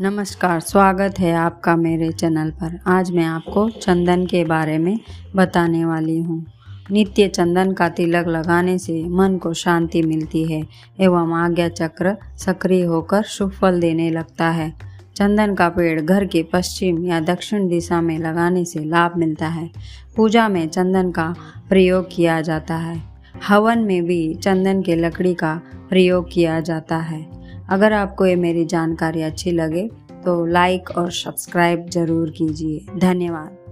नमस्कार, स्वागत है आपका मेरे चैनल पर। आज मैं आपको चंदन के बारे में बताने वाली हूँ। नित्य चंदन का तिलक लगाने से मन को शांति मिलती है एवं आज्ञा चक्र सक्रिय होकर शुभ फल देने लगता है। चंदन का पेड़ घर के पश्चिम या दक्षिण दिशा में लगाने से लाभ मिलता है। पूजा में चंदन का प्रयोग किया जाता है। हवन में भी चंदन के लकड़ी का प्रयोग किया जाता है। अगर आपको ये मेरी जानकारी अच्छी लगे तो लाइक और सब्सक्राइब ज़रूर कीजिए। धन्यवाद।